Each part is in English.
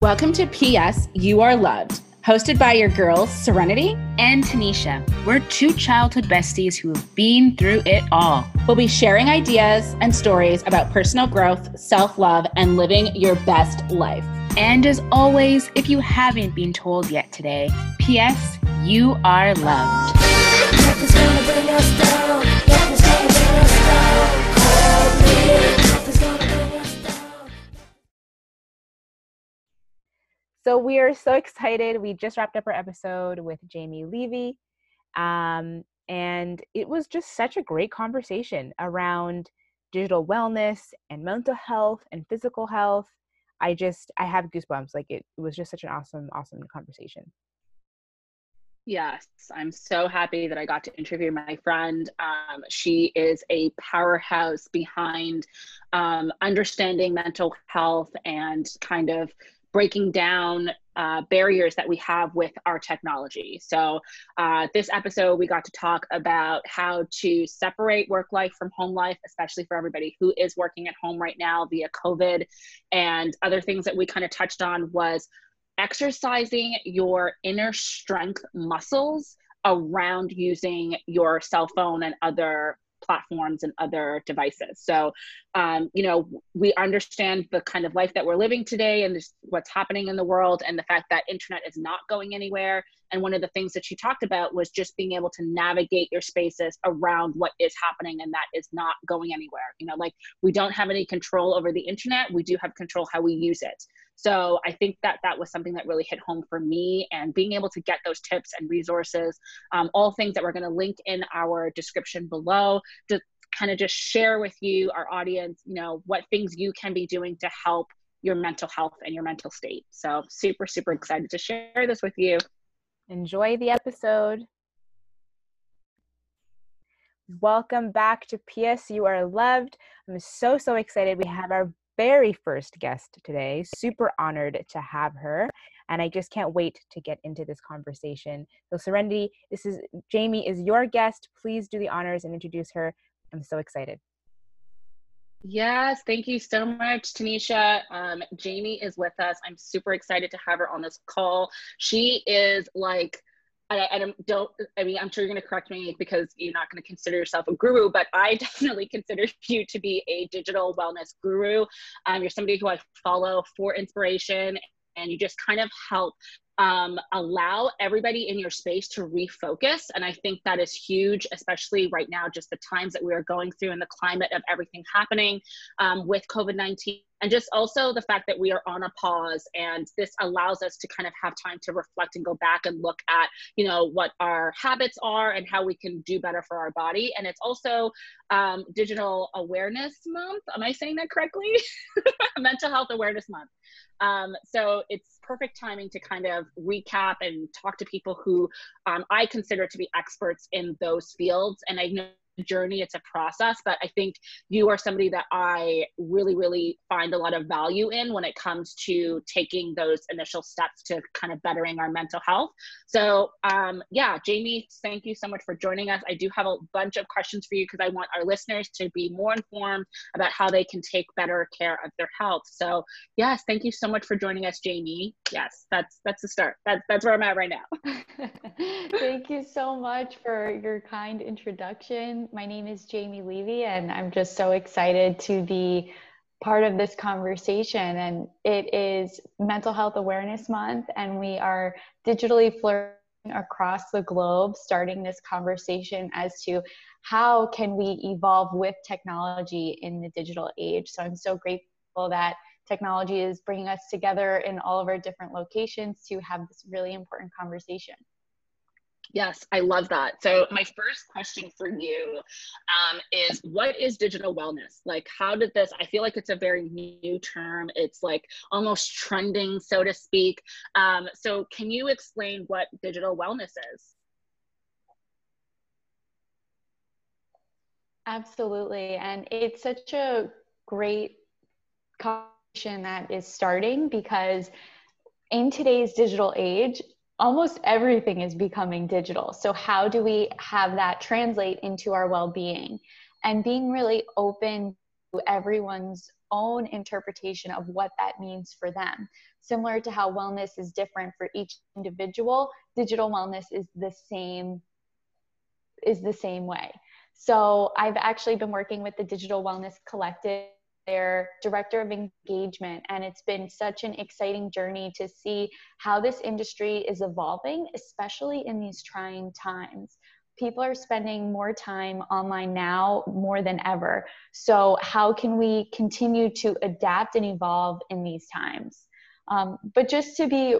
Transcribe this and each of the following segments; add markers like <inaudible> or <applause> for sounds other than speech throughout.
Welcome to PS You Are Loved, hosted by your girls, Serenity and Tanisha. We're two childhood besties who have been through it all. We'll be sharing ideas and stories about personal growth, self love, and living your best life. And as always, if you haven't been told yet today, PS You Are Loved. So we are so excited. We just wrapped up our episode with Jamie Levy. Um, and it was just such a great conversation around digital wellness and mental health and physical health. I just I have goosebumps. Like it, it was just such an awesome, awesome conversation. Yes, I'm so happy that I got to interview my friend. Um, she is a powerhouse behind um, understanding mental health and kind of breaking down uh, barriers that we have with our technology. So, uh, this episode, we got to talk about how to separate work life from home life, especially for everybody who is working at home right now via COVID. And other things that we kind of touched on was exercising your inner strength muscles around using your cell phone and other platforms and other devices. So, um, you know, we understand the kind of life that we're living today and what's happening in the world and the fact that internet is not going anywhere. And one of the things that she talked about was just being able to navigate your spaces around what is happening and that is not going anywhere. You know, like we don't have any control over the internet, we do have control how we use it. So I think that that was something that really hit home for me and being able to get those tips and resources, um, all things that we're going to link in our description below to kind of just share with you, our audience, you know, what things you can be doing to help your mental health and your mental state. So super, super excited to share this with you. Enjoy the episode. Welcome back to PS You Are Loved. I'm so, so excited. We have our very first guest today. Super honored to have her. And I just can't wait to get into this conversation. So, Serenity, this is Jamie is your guest. Please do the honors and introduce her. I'm so excited. Yes, thank you so much, Tanisha. Um, Jamie is with us. I'm super excited to have her on this call. She is like I, I don't, I mean, I'm sure you're going to correct me because you're not going to consider yourself a guru, but I <laughs> definitely consider you to be a digital wellness guru. Um, you're somebody who I follow for inspiration and you just kind of help um, allow everybody in your space to refocus. And I think that is huge, especially right now, just the times that we are going through and the climate of everything happening um, with COVID 19. And just also the fact that we are on a pause and this allows us to kind of have time to reflect and go back and look at, you know, what our habits are and how we can do better for our body. And it's also um, Digital Awareness Month. Am I saying that correctly? <laughs> Mental Health Awareness Month. Um, so it's perfect timing to kind of recap and talk to people who um, I consider to be experts in those fields. And I know journey it's a process but i think you are somebody that i really really find a lot of value in when it comes to taking those initial steps to kind of bettering our mental health. So um, yeah jamie thank you so much for joining us. I do have a bunch of questions for you because i want our listeners to be more informed about how they can take better care of their health. So yes thank you so much for joining us jamie. Yes that's that's the start. That's that's where i'm at right now. <laughs> Thank you so much for your kind introduction my name is Jamie Levy, and I'm just so excited to be part of this conversation. And it is Mental Health Awareness Month, and we are digitally flourishing across the globe, starting this conversation as to how can we evolve with technology in the digital age. So I'm so grateful that technology is bringing us together in all of our different locations to have this really important conversation. Yes, I love that. So, my first question for you um, is what is digital wellness? Like, how did this? I feel like it's a very new term. It's like almost trending, so to speak. Um, so, can you explain what digital wellness is? Absolutely. And it's such a great conversation that is starting because in today's digital age, almost everything is becoming digital. So, how do we have that translate into our well being? And being really open to everyone's own interpretation of what that means for them. similar to how wellness is different for each individual, digital wellness is the same is the same way. So I've actually been working with the Digital Wellness Collective their director of engagement. And it's been such an exciting journey to see how this industry is evolving, especially in these trying times. People are spending more time online now more than ever. So, how can we continue to adapt and evolve in these times? Um, but just to be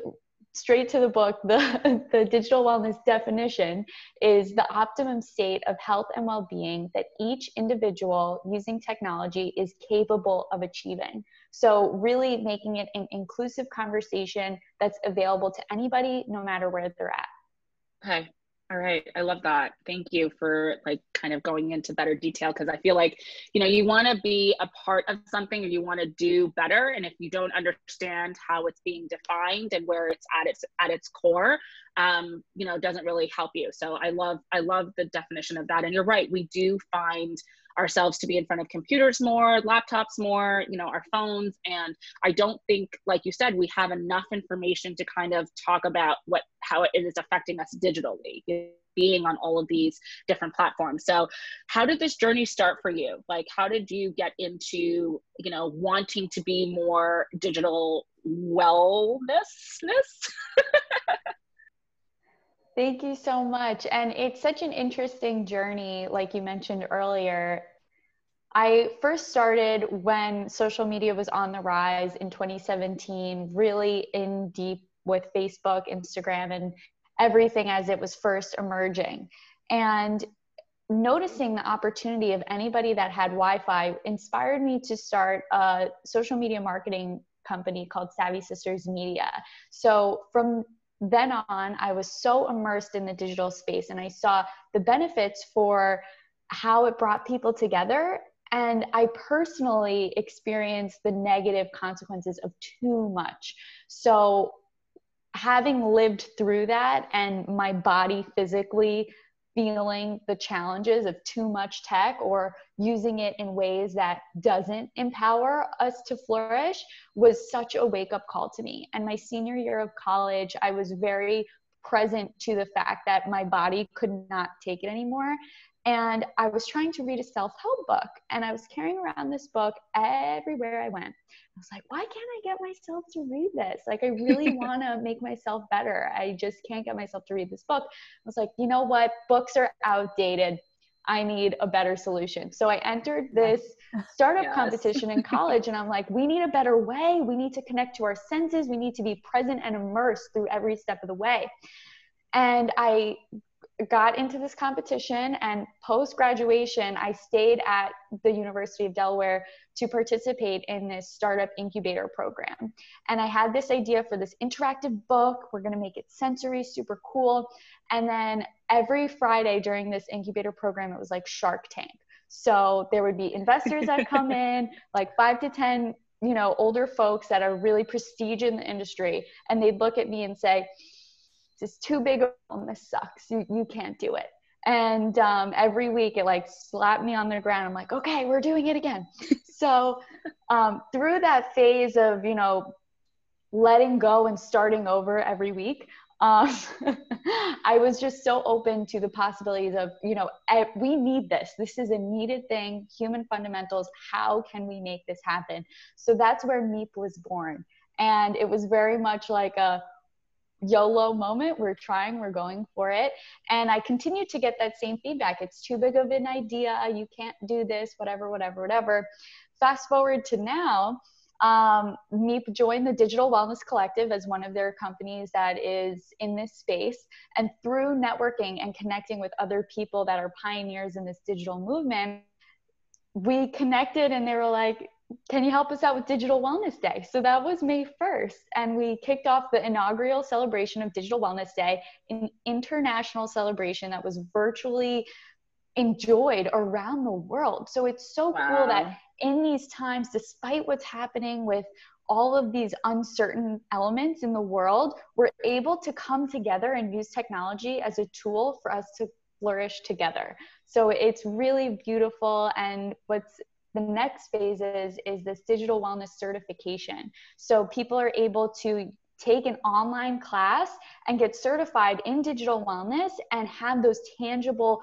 straight to the book, the, <laughs> the digital wellness definition is the optimum state of health and well being that each individual using technology is capable of achieving. So, really making it an inclusive conversation that's available to anybody, no matter where they're at. Okay. All right. I love that. Thank you for like kind of going into better detail because I feel like, you know, you want to be a part of something or you want to do better. And if you don't understand how it's being defined and where it's at its at its core, um, you know, doesn't really help you. So I love I love the definition of that. And you're right, we do find ourselves to be in front of computers more, laptops more, you know, our phones. And I don't think, like you said, we have enough information to kind of talk about what how it is affecting us digitally being on all of these different platforms. So, how did this journey start for you? Like, how did you get into, you know, wanting to be more digital wellnessness? <laughs> Thank you so much. And it's such an interesting journey, like you mentioned earlier. I first started when social media was on the rise in 2017, really in deep with Facebook, Instagram, and everything as it was first emerging. And noticing the opportunity of anybody that had Wi Fi inspired me to start a social media marketing company called Savvy Sisters Media. So, from then on, I was so immersed in the digital space and I saw the benefits for how it brought people together. And I personally experienced the negative consequences of too much. So, having lived through that and my body physically feeling the challenges of too much tech or using it in ways that doesn't empower us to flourish was such a wake up call to me. And my senior year of college, I was very present to the fact that my body could not take it anymore. And I was trying to read a self help book, and I was carrying around this book everywhere I went. I was like, why can't I get myself to read this? Like, I really <laughs> want to make myself better. I just can't get myself to read this book. I was like, you know what? Books are outdated. I need a better solution. So I entered this <laughs> startup yes. competition in college and I'm like, we need a better way. We need to connect to our senses. We need to be present and immersed through every step of the way. And I got into this competition and post graduation i stayed at the university of delaware to participate in this startup incubator program. And i had this idea for this interactive book we're going to make it sensory super cool. And then every friday during this incubator program it was like shark tank. So there would be investors that come <laughs> in like five to ten you know older folks that are really prestige in the industry and they'd look at me and say is too big a this sucks. You, you can't do it. And um, every week it like slapped me on the ground. I'm like okay we're doing it again. <laughs> So um, through that phase of you know letting go and starting over every week um, <laughs> i was just so open to the possibilities of you know we need this. This is a needed thing. Human fundamentals how can we make this happen? So that's where meep was born. And it was very much like a YOLO moment. We're trying, we're going for it. And I continue to get that same feedback. It's too big of an idea. You can't do this, whatever, whatever, whatever. Fast forward to now, um, Meep joined the Digital Wellness Collective as one of their companies that is in this space. And through networking and connecting with other people that are pioneers in this digital movement, we connected and they were like, can you help us out with Digital Wellness Day? So that was May 1st, and we kicked off the inaugural celebration of Digital Wellness Day, an international celebration that was virtually enjoyed around the world. So it's so wow. cool that in these times, despite what's happening with all of these uncertain elements in the world, we're able to come together and use technology as a tool for us to flourish together. So it's really beautiful. And what's the next phase is is this digital wellness certification so people are able to take an online class and get certified in digital wellness and have those tangible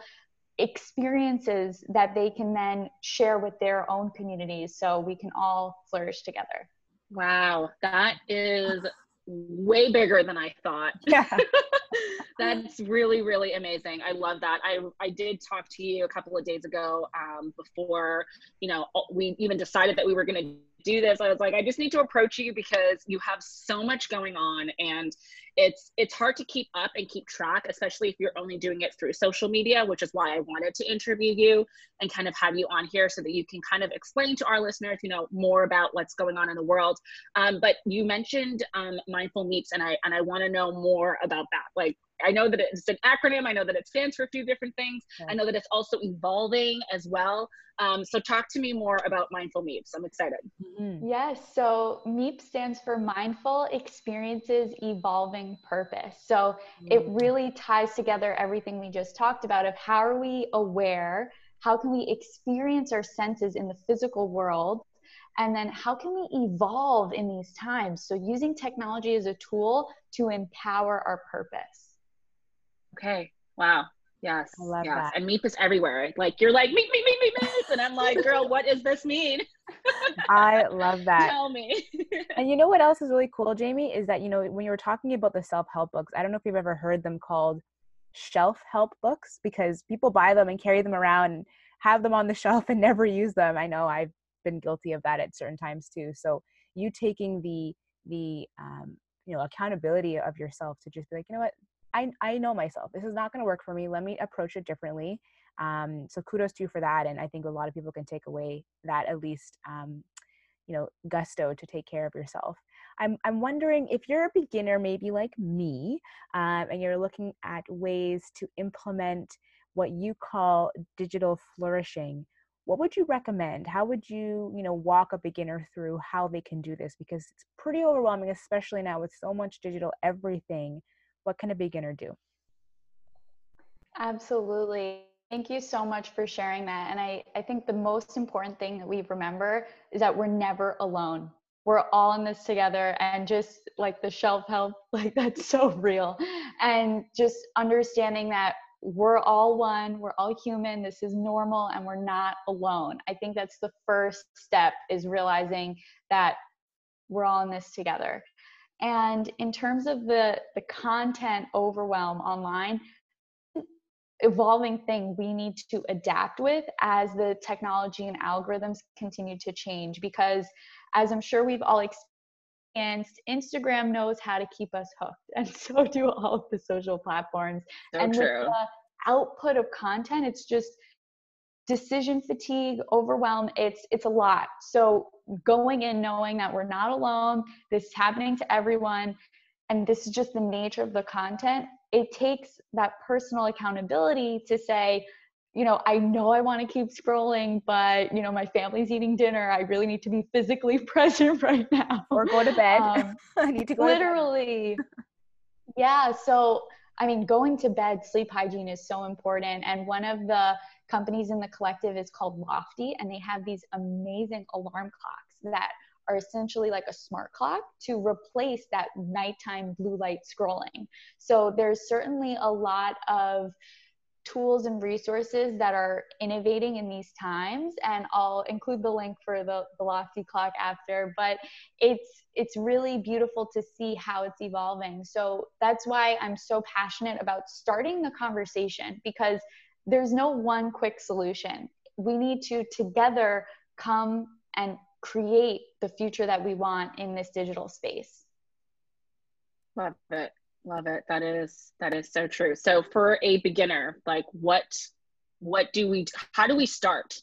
experiences that they can then share with their own communities so we can all flourish together. Wow, that is way bigger than I thought. <laughs> Yeah. <laughs> That's really, really amazing. I love that. I, I did talk to you a couple of days ago um, before, you know, we even decided that we were going to do this. I was like, I just need to approach you because you have so much going on and it's it's hard to keep up and keep track especially if you're only doing it through social media which is why i wanted to interview you and kind of have you on here so that you can kind of explain to our listeners you know more about what's going on in the world um, but you mentioned um, mindful meeps and i and i want to know more about that like I know that it's an acronym. I know that it stands for a few different things. Yeah. I know that it's also evolving as well. Um, so talk to me more about Mindful MEEPs. I'm excited. Mm-hmm. Yes. So MEEP stands for Mindful Experiences Evolving Purpose. So mm-hmm. it really ties together everything we just talked about of how are we aware, how can we experience our senses in the physical world, and then how can we evolve in these times? So using technology as a tool to empower our purpose. Okay. Wow. Yes. I love yes. that. And MEEP is everywhere. Like you're like meep meep meep meep meep, and I'm like, girl, <laughs> what does this mean? <laughs> I love that. Tell me. <laughs> and you know what else is really cool, Jamie, is that you know when you were talking about the self help books, I don't know if you've ever heard them called shelf help books because people buy them and carry them around and have them on the shelf and never use them. I know I've been guilty of that at certain times too. So you taking the the um, you know accountability of yourself to just be like, you know what, I, I know myself. This is not going to work for me. Let me approach it differently. Um, so kudos to you for that. And I think a lot of people can take away that at least, um, you know, gusto to take care of yourself. I'm, I'm wondering if you're a beginner, maybe like me, um, and you're looking at ways to implement what you call digital flourishing what would you recommend how would you you know walk a beginner through how they can do this because it's pretty overwhelming especially now with so much digital everything what can a beginner do? Absolutely. Thank you so much for sharing that. And I, I think the most important thing that we remember is that we're never alone. We're all in this together and just like the shelf help, <laughs> like that's so real. And just understanding that we're all one, we're all human, this is normal, and we're not alone. I think that's the first step is realizing that we're all in this together. And in terms of the, the content overwhelm online, evolving thing we need to adapt with as the technology and algorithms continue to change. Because as i'm sure we've all experienced instagram knows how to keep us hooked and <laughs> so do all of the social platforms. So and true. with the output of content it's just decision fatigue overwhelm it's it's a lot. So going in knowing that we're not alone this is happening to everyone and this is just the nature of the content it takes that personal accountability to say you know i know i want to keep scrolling but you know my family's eating dinner i really need to be physically <laughs> present right now. Or go to bed. Um, <laughs> i need to go literally. Yeah so i mean going to bed sleep hygiene is so important and one of the companies in the collective is called Loftie, and they have these amazing alarm clocks that are essentially like a smart clock to replace that nighttime blue light scrolling. So there's certainly a lot of tools and resources that are innovating in these times and I'll include the link for the, the Loftie clock after but it's it's really beautiful to see how it's evolving so that's why I'm so passionate about starting the conversation because there's no one quick solution. We need to together come and create the future that we want in this digital space. Love it. Love it. That is that is so true. So for a beginner, like what what do we how do we start?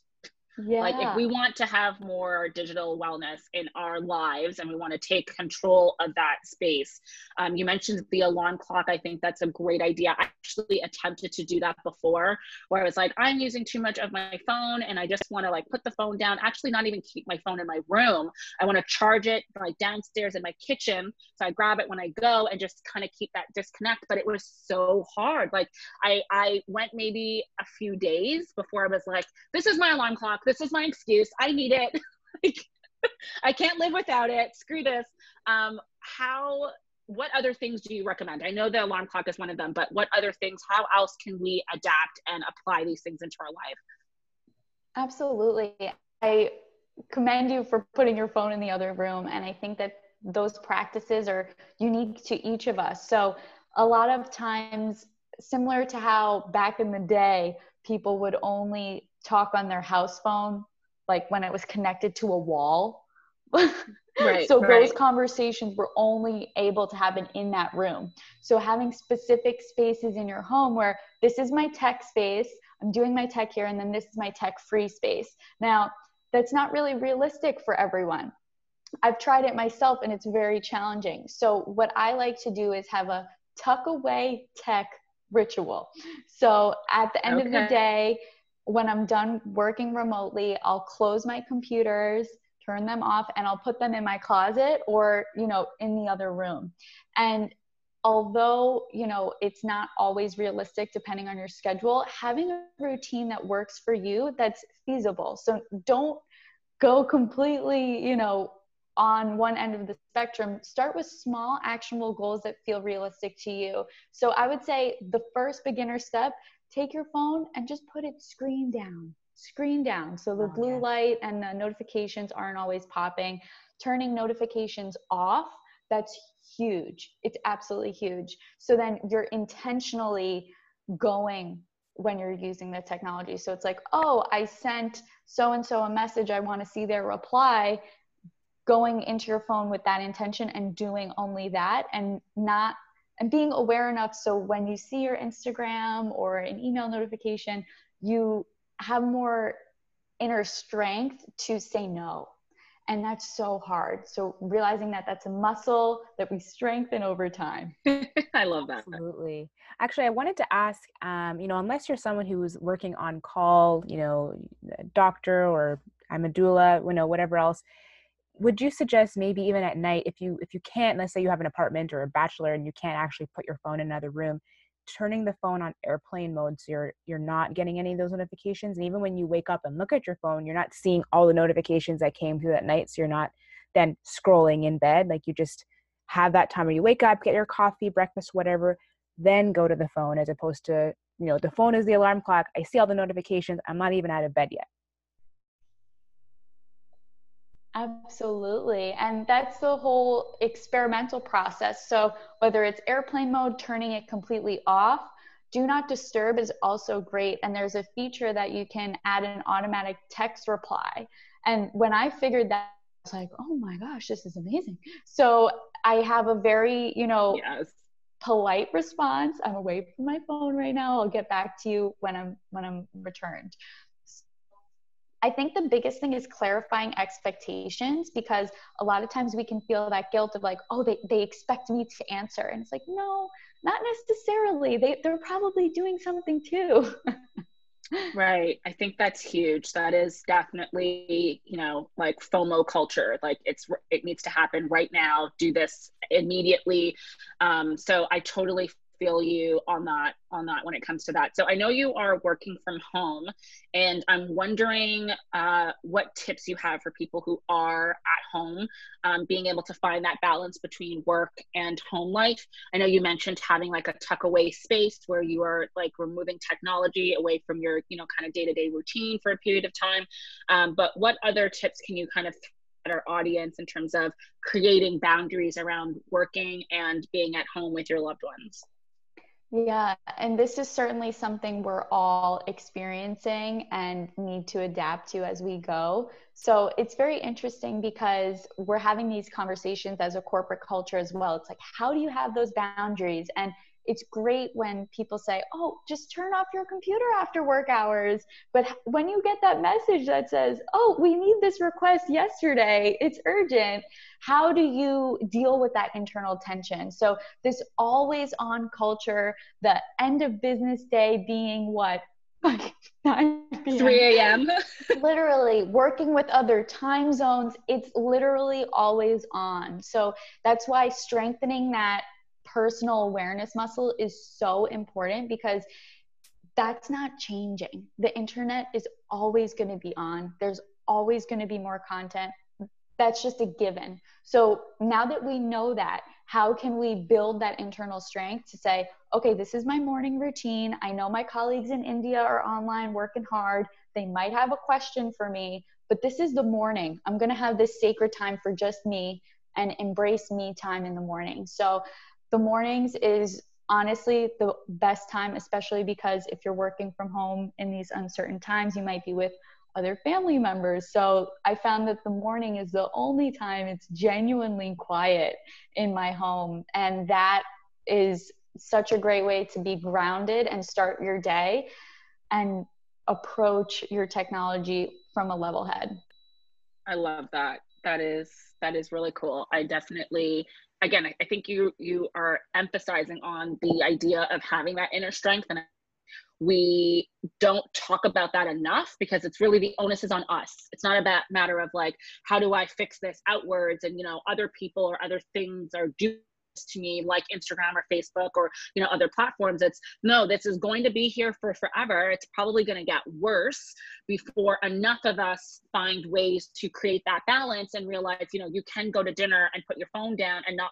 Yeah. Like if we want to have more digital wellness in our lives and we want to take control of that space, um, you mentioned the alarm clock. I think that's a great idea. I actually attempted to do that before, where I was like, I'm using too much of my phone and I just want to like put the phone down. Actually, not even keep my phone in my room. I want to charge it like downstairs in my kitchen, so I grab it when I go and just kind of keep that disconnect. But it was so hard. Like I I went maybe a few days before I was like, this is my alarm clock This is my excuse. I need it. <laughs> <laughs> I can't live without it. Screw this. Um, how what other things do you recommend? I know the alarm clock is one of them, but what other things, how else can we adapt and apply these things into our life? Absolutely. I commend you for putting your phone in the other room. And I think that those practices are unique to each of us. So, a lot of times, similar to how back in the day, people would only talk on their house phone, like when it was connected to a wall. <laughs> Right, so right. those conversations were only able to happen in that room. So having specific spaces in your home where this is my tech space, I'm doing my tech here, and then this is my tech free space. Now, that's not really realistic for everyone. I've tried it myself and it's very challenging. So, what I like to do is have a tuck away tech ritual. So, at the end okay. of the day, when I'm done working remotely, I'll close my computers, turn them off, and I'll put them in my closet or, you know, in the other room. And although you know it's not always realistic depending on your schedule having a routine that works for you that's feasible. So don't go completely you know on one end of the spectrum. Start with small actionable goals that feel realistic to you. So i would say the first beginner step take your phone and just put it screen down screen down so the oh, blue yes. light and the notifications aren't always popping turning notifications off that's huge. It's absolutely huge. So then you're intentionally going when you're using the technology. So it's like, oh, I sent so and so a message. I want to see their reply. Going into your phone with that intention and doing only that and not and being aware enough so when you see your Instagram or an email notification, you have more inner strength to say no. And that's so hard. So realizing that that's a muscle that we strengthen over time. <laughs> I love that. Absolutely. Actually i wanted to ask um, you know unless you're someone who's working on call you know doctor or i'm a doula you know whatever else would you suggest maybe even at night if you if you can't let's say you have an apartment or a bachelor and you can't actually put your phone in another room turning the phone on airplane mode so you're you're not getting any of those notifications? And even when you wake up and look at your phone you're not seeing all the notifications that came through that night so you're not then scrolling in bed like you just have that time where you wake up get your coffee breakfast whatever then go to the phone as opposed to you know the phone is the alarm clock i see all the notifications i'm not even out of bed yet Absolutely. And that's the whole experimental process. So, whether it's airplane mode, turning it completely off, do not disturb is also great. And there's a feature that you can add an automatic text reply. And when I figured that, I was like, oh my gosh, this is amazing. So, I have a very, you know, yes. polite response. I'm away from my phone right now. I'll get back to you when I'm when I'm returned. I think the biggest thing is clarifying expectations because a lot of times we can feel that guilt of like, oh, they, they expect me to answer. And it's like, no, not necessarily. They, they're probably doing something too. <laughs> right. I think that's huge. That is definitely, you know, like FOMO culture. Like it's, it needs to happen right now. Do this immediately. Um, so I totally feel you on that on that when it comes to that. So i know you are working from home and i'm wondering uh, what tips you have for people who are at home um, being able to find that balance between work and home life. I know you mentioned having like a tuck away space where you are like removing technology away from your you know kind of day-to-day routine for a period of time. Um, but what other tips can you kind of our audience in terms of creating boundaries around working and being at home with your loved ones yeah, and this is certainly something we're all experiencing and need to adapt to as we go. So it's very interesting because we're having these conversations as a corporate culture as well. It's like, how do you have those boundaries? And it's great when people say, oh, just turn off your computer after work hours. But when you get that message that says, oh, we need this request yesterday, it's urgent, how do you deal with that internal tension? So, this always on culture, the end of business day being what? <laughs> 3 a.m. <laughs> literally working with other time zones, it's literally always on. So that's why strengthening that personal awareness muscle is so important because that's not changing. The internet is always going to be on. There's always going to be more content. That's just a given. So now that we know that, how can we build that internal strength to say, okay, this is my morning routine. I know my colleagues in India are online working hard. They might have a question for me, but this is the morning. I'm going to have this sacred time for just me and embrace me time in the morning. So the mornings is honestly the best time, especially because if you're working from home in these uncertain times, you might be with other family members. So I found that the morning is the only time it's genuinely quiet in my home. And that is such a great way to be grounded and start your day and approach your technology from a level head. I love that. That is that is really cool. I definitely again I think you you are emphasizing on the idea of having that inner strength and we don't talk about that enough because it's really the onus is on us. It's not a matter of like how do i fix this outwards and you know other people or other things are doing to me like instagram or facebook or you know other platforms it's no this is going to be here for forever. It's probably going to get worse before enough of us find ways to create that balance and realize you know you can go to dinner and put your phone down and not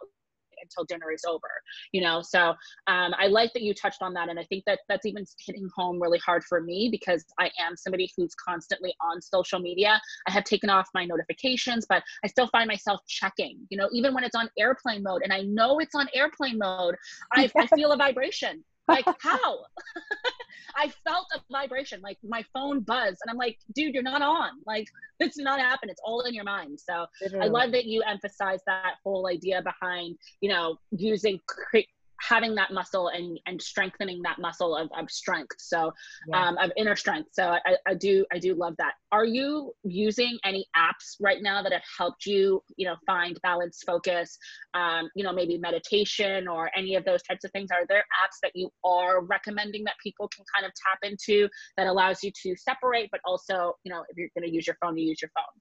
until dinner is over you know? So um, i like that you touched on that and i think that that's even hitting home really hard for me because i am somebody who's constantly on social media. I have taken off my notifications but i still find myself checking you know even when it's on airplane mode and i know it's on airplane mode i, I <laughs> feel a vibration like how? <laughs> I felt a vibration like my phone buzzed and i'm like dude you're not on. Like this did not happen. It's all in your mind. So Literally. i love that you emphasize that whole idea behind you know using cre- having that muscle and and strengthening that muscle of, of strength. So yeah. um, of inner strength. So I, I do i do love that. Are you using any apps right now that have helped you you know find balance focus um, you know maybe meditation or any of those types of things? Are there apps that you are recommending that people can kind of tap into that allows you to separate but also you know if you're going to use your phone you use your phone?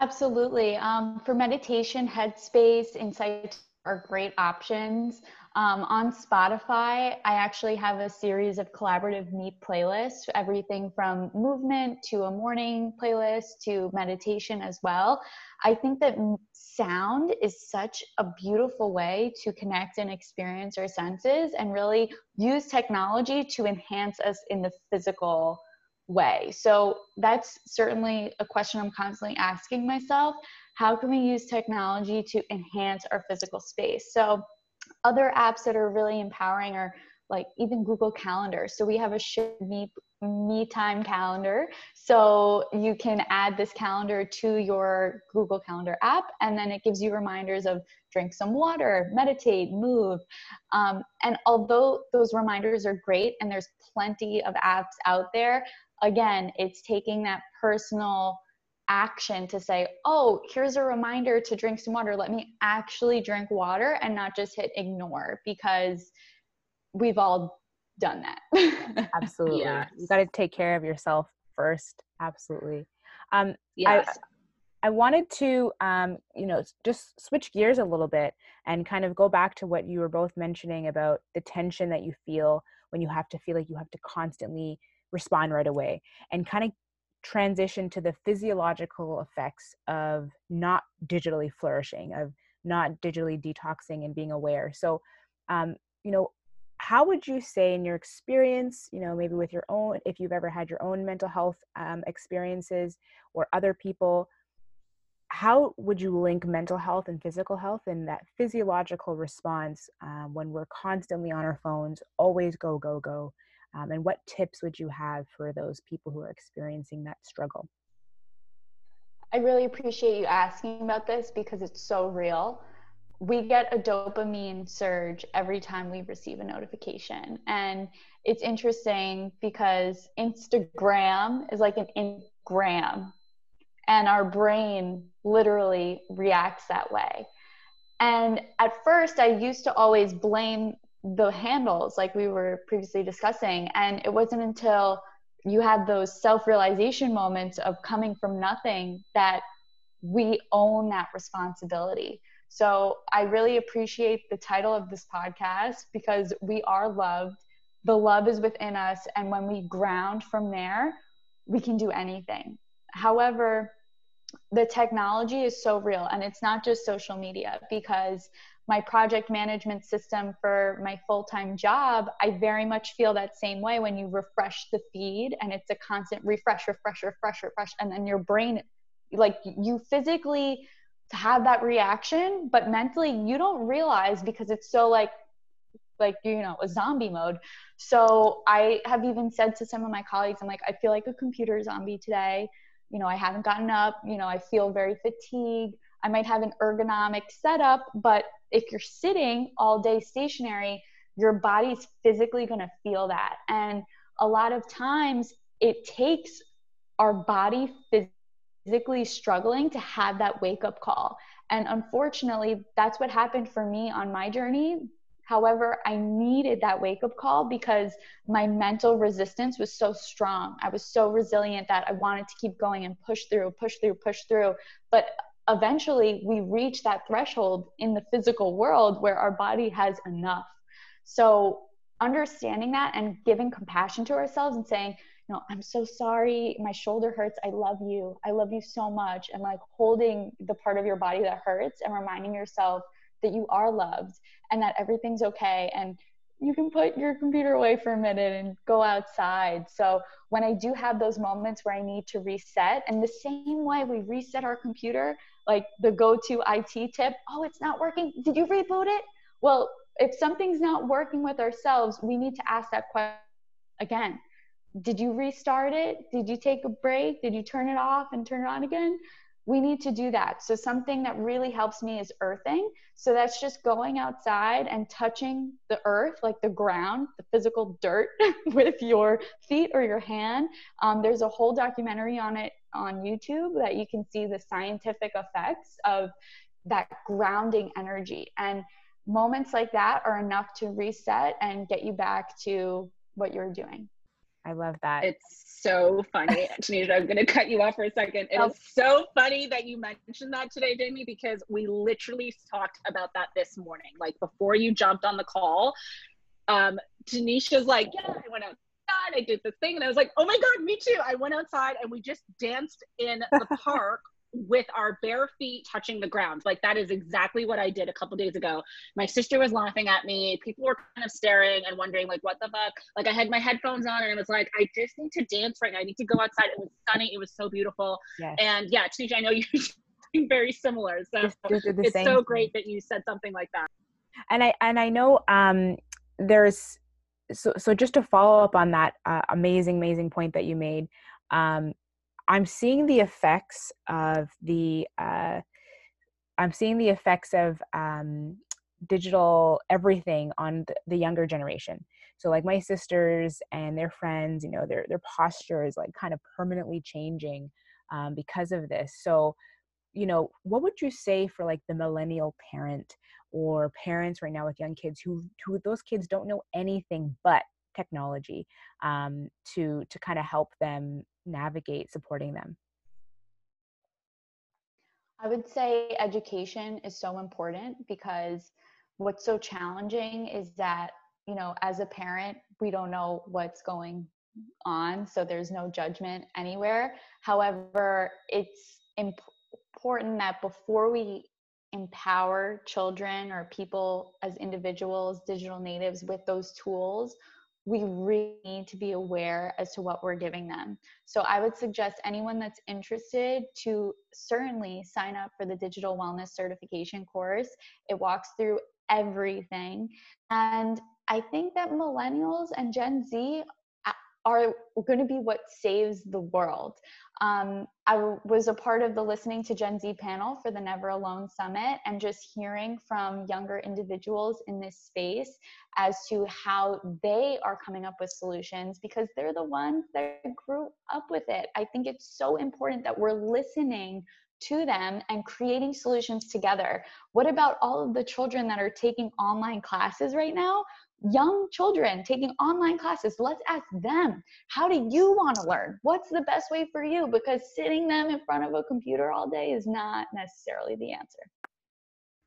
Absolutely. Um, for meditation, Headspace, Insight are great options. Um, on Spotify, I actually have a series of collaborative MEEP playlists, everything from movement to a morning playlist to meditation as well. I think that sound is such a beautiful way to connect and experience our senses and really use technology to enhance us in the physical way. So that's certainly a question I'm constantly asking myself how can we use technology to enhance our physical space? So, other apps that are really empowering are like even Google Calendar. So, we have a shared me, me time calendar. So, you can add this calendar to your Google Calendar app, and then it gives you reminders of drink some water, meditate, move. Um, and although those reminders are great, and there's plenty of apps out there, again, it's taking that personal action to say, oh, here's a reminder to drink some water. Let me actually drink water and not just hit ignore because we've all done that. <laughs> Absolutely. Yes. You got to take care of yourself first. Absolutely. Um, yes. I, I wanted to, um, you know, just switch gears a little bit and kind of go back to what you were both mentioning about the tension that you feel when you have to feel like you have to constantly respond right away and kind of transition to the physiological effects of not digitally flourishing, of not digitally detoxing and being aware. So, um, you know, how would you say in your experience, you know, maybe with your own, if you've ever had your own mental health um, experiences or other people, how would you link mental health and physical health and that physiological response um, when we're constantly on our phones, always go, go, go? Um, and what tips would you have for those people who are experiencing that struggle? I really appreciate you asking about this because it's so real. We get a dopamine surge every time we receive a notification. And it's interesting because Instagram is like an Instagram, and our brain literally reacts that way. And at first, I used to always blame the handles like we were previously discussing and it wasn't until you had those self-realization moments of coming from nothing that we own that responsibility. So i really appreciate the title of this podcast because we are loved. The love is within us and when we ground from there we can do anything. However the technology is so real and it's not just social media because my project management system for my full-time job i very much feel that same way when you refresh the feed and it's a constant refresh refresh refresh refresh and then your brain like you physically have that reaction but mentally you don't realize because it's so like like you know a zombie mode. So i have even said to some of my colleagues i'm like i feel like a computer zombie today. You know i haven't gotten up. You know i feel very fatigued. I might have an ergonomic setup but if you're sitting all day stationary your body's physically going to feel that and a lot of times it takes our body physically struggling to have that wake up call and unfortunately that's what happened for me on my journey However, I needed that wake up call because my mental resistance was so strong. I was so resilient that I wanted to keep going and push through, push through, push through. But eventually, we reach that threshold in the physical world where our body has enough. So, understanding that and giving compassion to ourselves and saying, you know, I'm so sorry, my shoulder hurts. I love you. I love you so much. And like holding the part of your body that hurts and reminding yourself that you are loved and that everything's okay and you can put your computer away for a minute and go outside. So when I do have those moments where I need to reset, and the same way we reset our computer, like the go-to IT tip, oh, it's not working. Did you reboot it? Well, if something's not working with ourselves, we need to ask that question again. Did you restart it? Did you take a break? Did you turn it off and turn it on again? We need to do that. So, something that really helps me is earthing. So, that's just going outside and touching the earth, like the ground, the physical dirt <laughs> with your feet or your hand. Um, there's a whole documentary on it on YouTube that you can see the scientific effects of that grounding energy. And moments like that are enough to reset and get you back to what you're doing. I love that. It's so funny. Tanisha, I'm going to cut you off for a second. It oh. is so funny that you mentioned that today, Jamie, because we literally talked about that this morning. Like before you jumped on the call, um, Tanisha's like, yeah, I went outside. I did this thing. And I was like, oh my God, me too. I went outside and we just danced in the <laughs> park with our bare feet touching the ground. Like that is exactly what I did a couple days ago. My sister was laughing at me. People were kind of staring and wondering like, what the fuck? Like I had my headphones on and I was like, I just need to dance right now. I need to go outside. It was sunny. It was so beautiful. Yes. And yeah, Tanisha, I know <laughs> you're very similar. So it's so great that you said something like that. And I and I know um, there's so so just to follow up on that uh, amazing amazing point that you made. Um, I'm seeing the effects of the uh, I'm seeing the effects of um, digital everything on the, younger generation. So like my sisters and their friends, you know, their their posture is like kind of permanently changing um, because of this. So, you know, what would you say for like the millennial parent or parents right now with young kids who who those kids don't know anything but technology um, to to kind of help them navigate supporting them? I would say education is so important because what's so challenging is that, you know, as a parent, we don't know what's going on, so there's no judgment anywhere. However, it's important that before we empower children or people as individuals, digital natives with those tools, we really need to be aware as to what we're giving them. So I would suggest anyone that's interested to certainly sign up for the digital wellness certification course. It walks through everything. And I think that millennials and Gen Z are going to be what saves the world. Um, I was a part of the listening to Gen Z panel for the Never Alone Summit and just hearing from younger individuals in this space as to how they are coming up with solutions because they're the ones that grew up with it. I think it's so important that we're listening to them and creating solutions together. What about all of the children that are taking online classes right now? Young children taking online classes. Let's ask them how do you want to learn? What's the best way for you? Because sitting them in front of a computer all day is not necessarily the answer.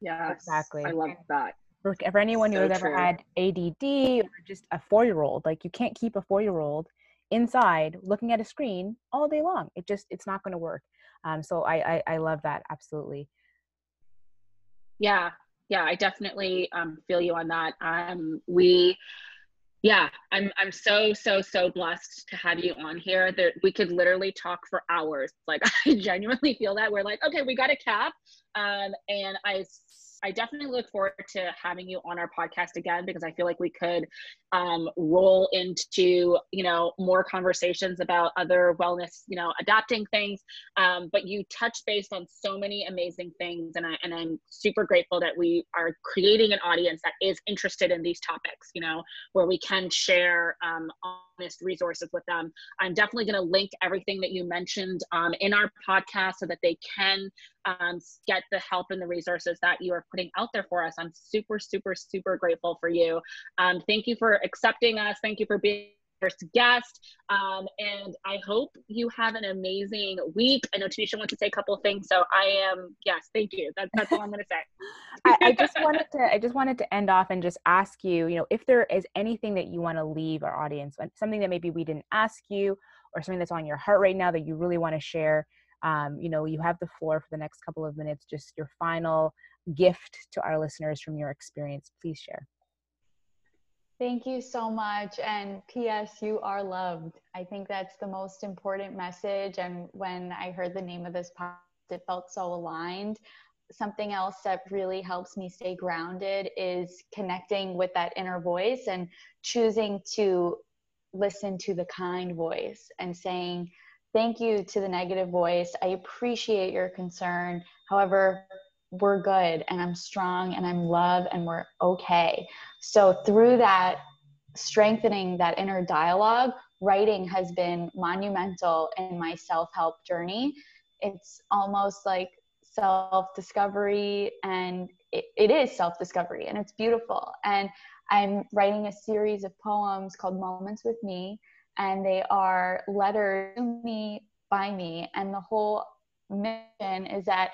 Yeah exactly. I love that. For, for anyone So who has ever had ADD or just a four year old, like you can't keep a four year old inside looking at a screen all day long. It just it's not going to work. Um, so I, I I love that absolutely. Yeah, yeah, I definitely um, feel you on that. Um, we, yeah, I'm I'm so so so blessed to have you on here. That we could literally talk for hours. Like <laughs> I genuinely feel that we're like, okay, we got a cap, um, and I I definitely look forward to having you on our podcast again because I feel like we could um, roll into you know more conversations about other wellness, you know, adapting things. Um, but you touch based on so many amazing things, and I and I'm super grateful that we are creating an audience that is interested in these topics. You know, where we can share um, honest resources with them. I'm definitely going to link everything that you mentioned um, in our podcast so that they can um, get the help and the resources that you are putting out there for us. I'm super, super, super grateful for you. Um, thank you for accepting us. Thank you for being first guest. Um, and I hope you have an amazing week. I know Tanisha wants to say a couple things, so I am yes, thank you. That, that's all I'm going to say. <laughs> I, I just wanted to I just wanted to end off and just ask you, you know, if there is anything that you want to leave our audience, something that maybe we didn't ask you, or something that's on your heart right now that you really want to share. Um, you know, you have the floor for the next couple of minutes. Just your final gift to our listeners from your experience. Please share. Thank you so much. And P.S., you are loved. I think that's the most important message. And when I heard the name of this podcast, it felt so aligned. Something else that really helps me stay grounded is connecting with that inner voice and choosing to listen to the kind voice and saying, Thank you to the negative voice. I appreciate your concern. However, we're good and I'm strong and I'm love and we're okay. So through that strengthening that inner dialogue, writing has been monumental in my self-help journey. It's almost like self-discovery and it, it is self-discovery and it's beautiful. And I'm writing a series of poems called Moments with Me and they are letters to me by me and the whole mission is that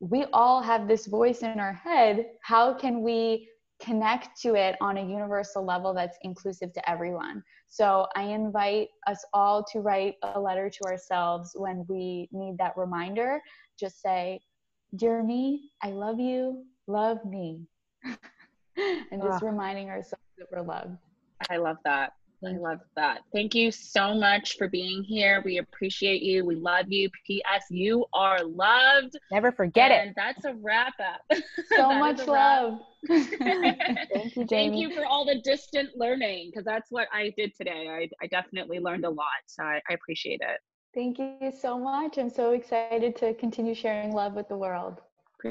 we all have this voice in our head. How can we connect to it on a universal level that's inclusive to everyone? So I invite us all to write a letter to ourselves when we need that reminder. Just say, Dear me, I love you, love me. <laughs> and just ah. reminding ourselves that we're loved. I love that. I love that. Thank you so much for being here. We appreciate you. We love you. P.S. You are loved. Never forget it. and it. That's a wrap up. <laughs> So much love. <laughs> Thank you, Jamie. Thank you for all the distant learning because that's what I did today. I, I definitely learned a lot. So I, I appreciate it. Thank you so much. I'm so excited to continue sharing love with the world.